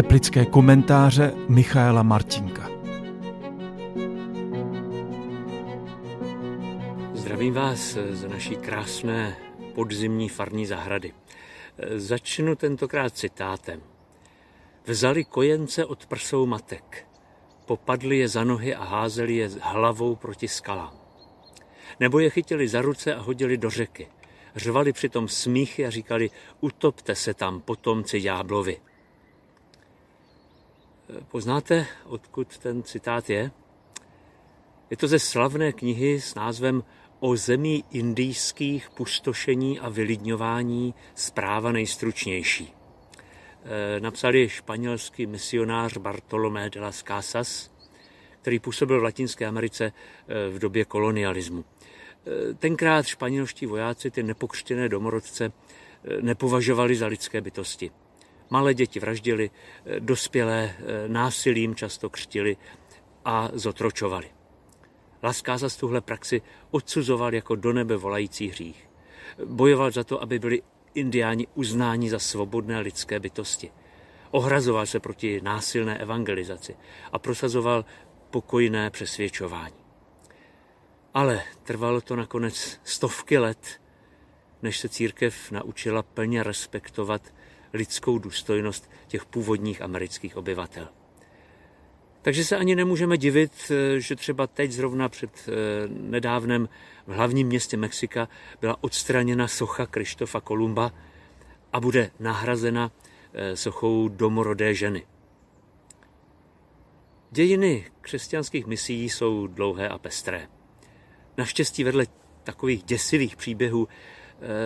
Teplické komentáře Michaela Martinka. Zdravím vás z naší krásné podzimní farní zahrady. Začnu tentokrát citátem. Vzali kojence od prsou matek, popadli je za nohy a házeli je hlavou proti skalám. Nebo je chytili za ruce a hodili do řeky. Řvali přitom smíchy a říkali, utopte se tam, potomci ďáblovi. Poznáte, odkud ten citát je? Je to ze slavné knihy s názvem O zemí indijských pustošení a vylidňování zpráva nejstručnější. E, napsal španělský misionář Bartolomé de las Casas, který působil v Latinské Americe e, v době kolonialismu. Tenkrát španělští vojáci ty nepokřtěné domorodce nepovažovali za lidské bytosti. Malé děti vraždili, dospělé násilím často křtili a zotročovali. Laskáza z tuhle praxi odsuzoval jako do nebe volající hřích. Bojoval za to, aby byli indiáni uznáni za svobodné lidské bytosti. Ohrazoval se proti násilné evangelizaci a prosazoval pokojné přesvědčování. Ale trvalo to nakonec stovky let, než se církev naučila plně respektovat lidskou důstojnost těch původních amerických obyvatel. Takže se ani nemůžeme divit, eh, že třeba teď zrovna před eh, nedávnem v hlavním městě Mexika byla odstraněna socha Krištofa Kolumba a bude nahrazena eh, sochou domorodé ženy. Dějiny křesťanských misií jsou dlouhé a pestré. Naštěstí vedle takových děsivých příběhů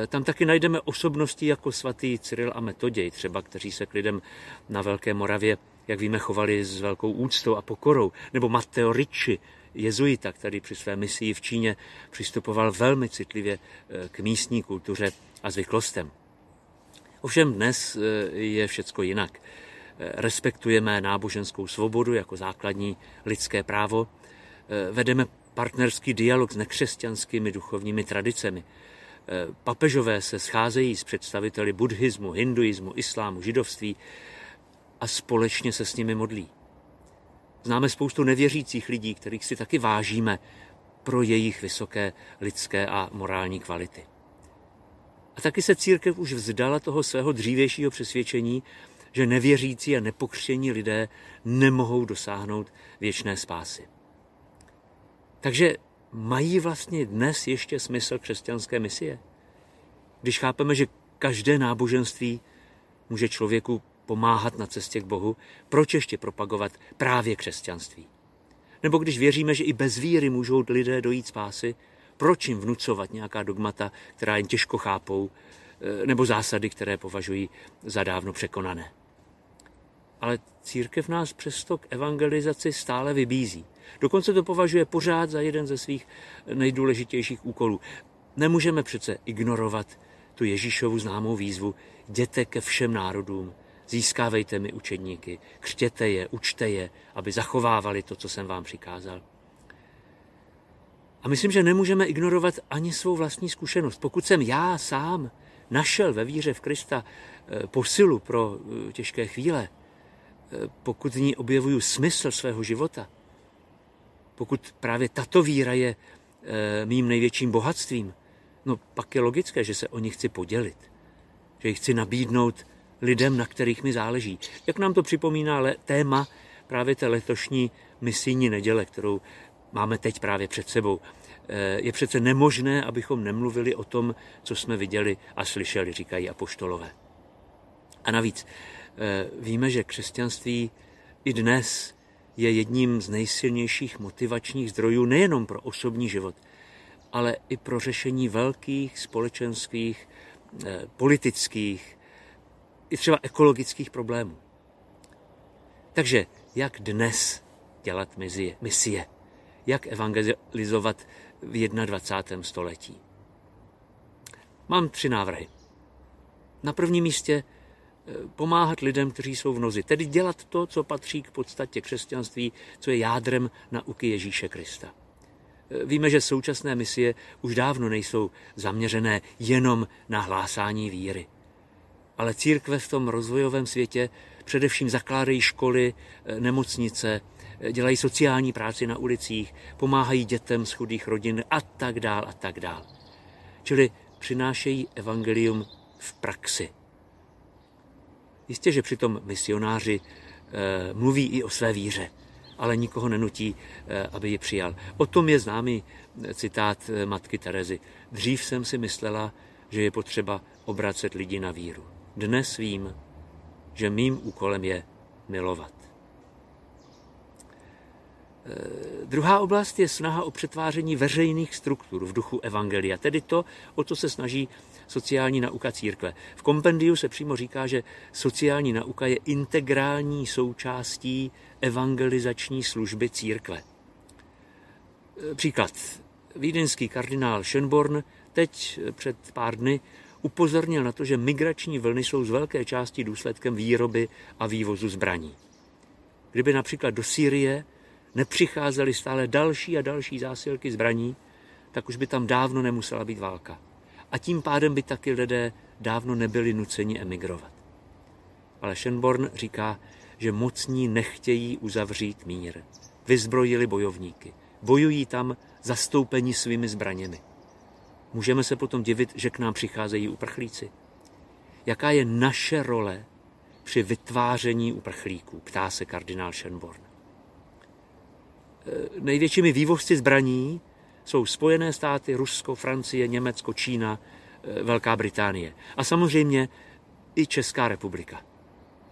tam taky najdeme osobnosti jako svatý Cyril a Metoděj, třeba kteří se k lidem na Velké Moravě jak víme, chovali s velkou úctou a pokorou. Nebo Matteo Ricci, jezuita, který při své misii v Číně přistupoval velmi citlivě eh, k místní kultuře a zvyklostem. Ovšem dnes eh, je všecko jinak. Eh, respektujeme náboženskou svobodu jako základní lidské právo, vedeme partnerský dialog s nekřesťanskými duchovními tradicemi. Papežové se scházejí s představiteli buddhismu, hinduismu, islámu, židovství, a společně se s nimi modlí. Známe spoustu nevěřících lidí, kterých si taky vážíme pro jejich vysoké lidské a morální kvality. A taky se církev už vzdala toho svého dřívějšího přesvědčení, že nevěřící a nepokřtění lidé nemohou dosáhnout věčné spásy. Takže mají vlastně dnes ještě smysl křesťanské misie? Když chápeme, že každé náboženství může člověku pomáhat na cestě k Bohu, proč ještě propagovat právě křesťanství? Nebo když věříme, že i bez víry můžou lidé dojít spásy, proč jim vnucovat nějaká dogmata, která jen těžko chápou, eh, nebo zásady, které považují za dávno překonané? Ale církev nás přesto k evangelizaci stále vybízí. Dokonce to považuje pořád za jeden ze svých nejdůležitějších úkolů. Nemůžeme přece ignorovat tu Ježíšovu známou výzvu jděte ke všem národům, Získávejte mi učedníky, křtěte je, učte je, aby zachovávali to, co jsem vám přikázal. A myslím, že nemůžeme ignorovat ani svou vlastní zkušenost. Pokud jsem já sám našel ve víře v Krista eh, posilu pro eh, těžké chvíle, eh, pokud v ní objevuju smysl svého života, pokud právě tato víra je mým největším bohatstvím, no pak je logické, že se o ní chci podělit. Že ji chci nabídnout lidem, na kterých mi záleží. Jak nám to připomíná le, téma právě té letošní misijní neděle, kterou máme teď právě před sebou. Eh, je přece nemožné, abychom nemluvili o tom, co jsme viděli a slyšeli, říkají apoštolové. A navíc eh, víme, že křesťanství i dnes je jedním z nejsilnějších motivačních zdrojů nejenom pro osobní život, ale i pro řešení velkých společenských, eh, politických, i třeba ekologických problémů. Takže jak dnes dělat misie, misie? Jak evangelizovat v 21. století? Mám tři návrhy. Na prvním místě pomáhat lidem, kteří jsou v nozi, tedy dělat to, co patří k podstatě křesťanství, co je jádrem nauky Ježíše Krista. Eh, víme, že současné misie už dávno nejsou zaměřené jenom na hlásání víry ale církve v tom rozvojovém světě především zakládají školy, eh, nemocnice, eh, dělají sociální práci na ulicích, pomáhají dětem z chudých rodin a tak dál a tak dál. Čili přinášejí evangelium v praxi. Jistě, že přitom misionáři e, mluví i o své víře, ale nikoho nenutí, e, aby ji přijal. O tom je známý citát matky Terezy. Dřív jsem si myslela, že je potřeba obracet lidi na víru. Dnes vím, že mým úkolem je milovat. E, druhá oblast je snaha o přetváření veřejných struktur v duchu evangelia, tedy to, o co se snaží sociální nauka církve. V kompendiu se přímo říká, že sociální nauka je integrální součástí evangelizační služby církve. E, příklad. Vídeňský kardinál Schönborn teď před pár dny upozornil na to, že migrační vlny jsou z velké části důsledkem výroby a vývozu zbraní. Kdyby například do Sýrie nepřicházely stále další a další zásilky zbraní, tak už by tam dávno nemusela být válka. A tím pádem by taky lidé dávno nebyli nuceni emigrovat. Ale Schönborn říká, že mocní nechtějí uzavřít mír. Vyzbrojili bojovníky. Bojují tam zastoupení svými zbraněmi. Můžeme se potom divit, že k nám přicházejí uprchlíci. Jaká je naše role při vytváření uprchlíků, ptá se kardinál Schönborn. Největšími vývozci zbraní jsou Spojené státy, Rusko, Francie, Německo, Čína, e, Velká Británie. A samozřejmě i Česká republika.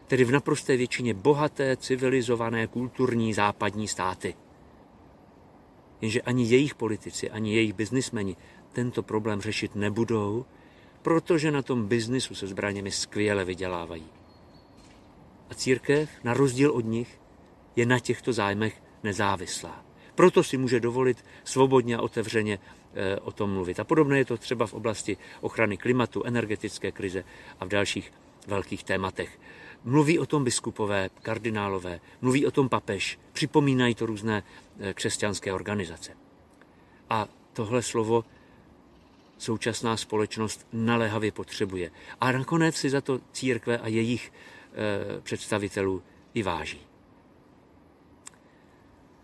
Tedy v naprosté většině bohaté, civilizované, kulturní západní státy. Jenže ani jejich politici, ani jejich biznismeni tento problém řešit nebudou, protože na tom biznisu se zbraněmi skvěle vydělávají. A církev, na rozdíl od nich, je na těchto zájmech nezávislá. Proto si může dovolit svobodně a otevřeně e, o tom mluvit. A podobné je to třeba v oblasti ochrany klimatu, energetické krize a v dalších velkých tématech. Mluví o tom biskupové, kardinálové, mluví o tom papež, připomínají to různé e, křesťanské organizace. A tohle slovo současná společnost naléhavě potřebuje. A nakonec si za to církve a jejich e, představitelů i váží.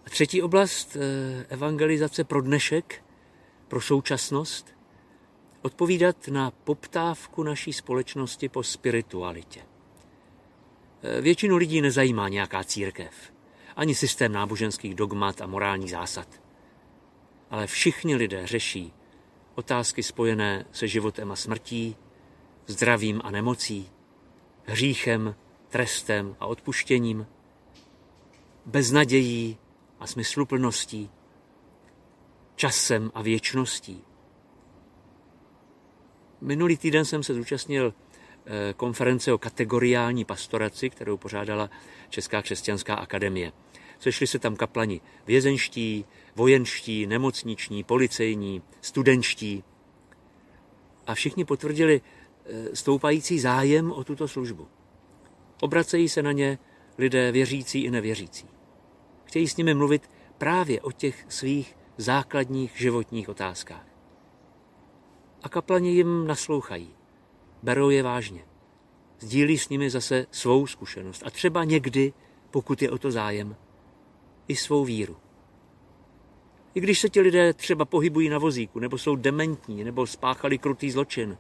A třetí oblast e, evangelizace pro dnešek, pro současnost, odpovídat na poptávku naší společnosti po spiritualitě. E, většinu lidí nezajímá nějaká církev, ani systém náboženských dogmat a morálních zásad. Ale všichni lidé řeší otázky spojené se životem a smrtí, zdravím a nemocí, hříchem, trestem a odpuštěním, beznadějí a smysluplností, časem a věčností. Minulý týden jsem se zúčastnil eh, konference o kategoriální pastoraci, kterou pořádala Česká křesťanská akademie. Sešli se tam kaplani vězenští, vojenští, nemocniční, policejní, studenští. A všichni potvrdili eh, stoupající zájem o tuto službu. Obracejí se na ně lidé věřící i nevěřící. Chtějí s nimi mluvit právě o těch svých základních životních otázkách. A kaplani jim naslouchají, berou je vážně. Sdílí s nimi zase svou zkušenost a třeba někdy, pokud je o to zájem, i svou víru. I když se ti lidé třeba pohybují na vozíku, nebo jsou dementní, nebo spáchali krutý zločin,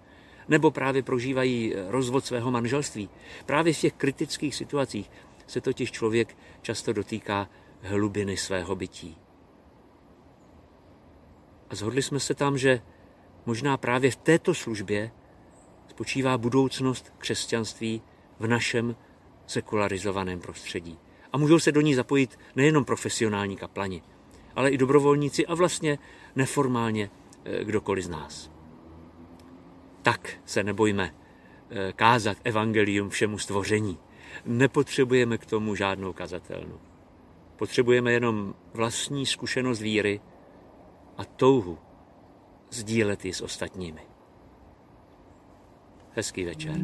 nebo právě prožívají eh, rozvod svého manželství. Právě v těch kritických situacích se totiž člověk často dotýká hlubiny svého bytí. A zhodli jsme se tam, že možná právě v této službě spočívá budoucnost křesťanství v našem sekularizovaném prostředí. A můžou se do ní zapojit nejenom profesionální kaplani, ale i dobrovolníci a vlastně neformálně eh, kdokoliv z nás. Tak se nebojme eh, kázat evangelium všemu stvoření. Nepotřebujeme k tomu žádnou kazatelnu. Potřebujeme jenom vlastní zkušenost víry a touhu sdílet ji s ostatními. Hezký večer.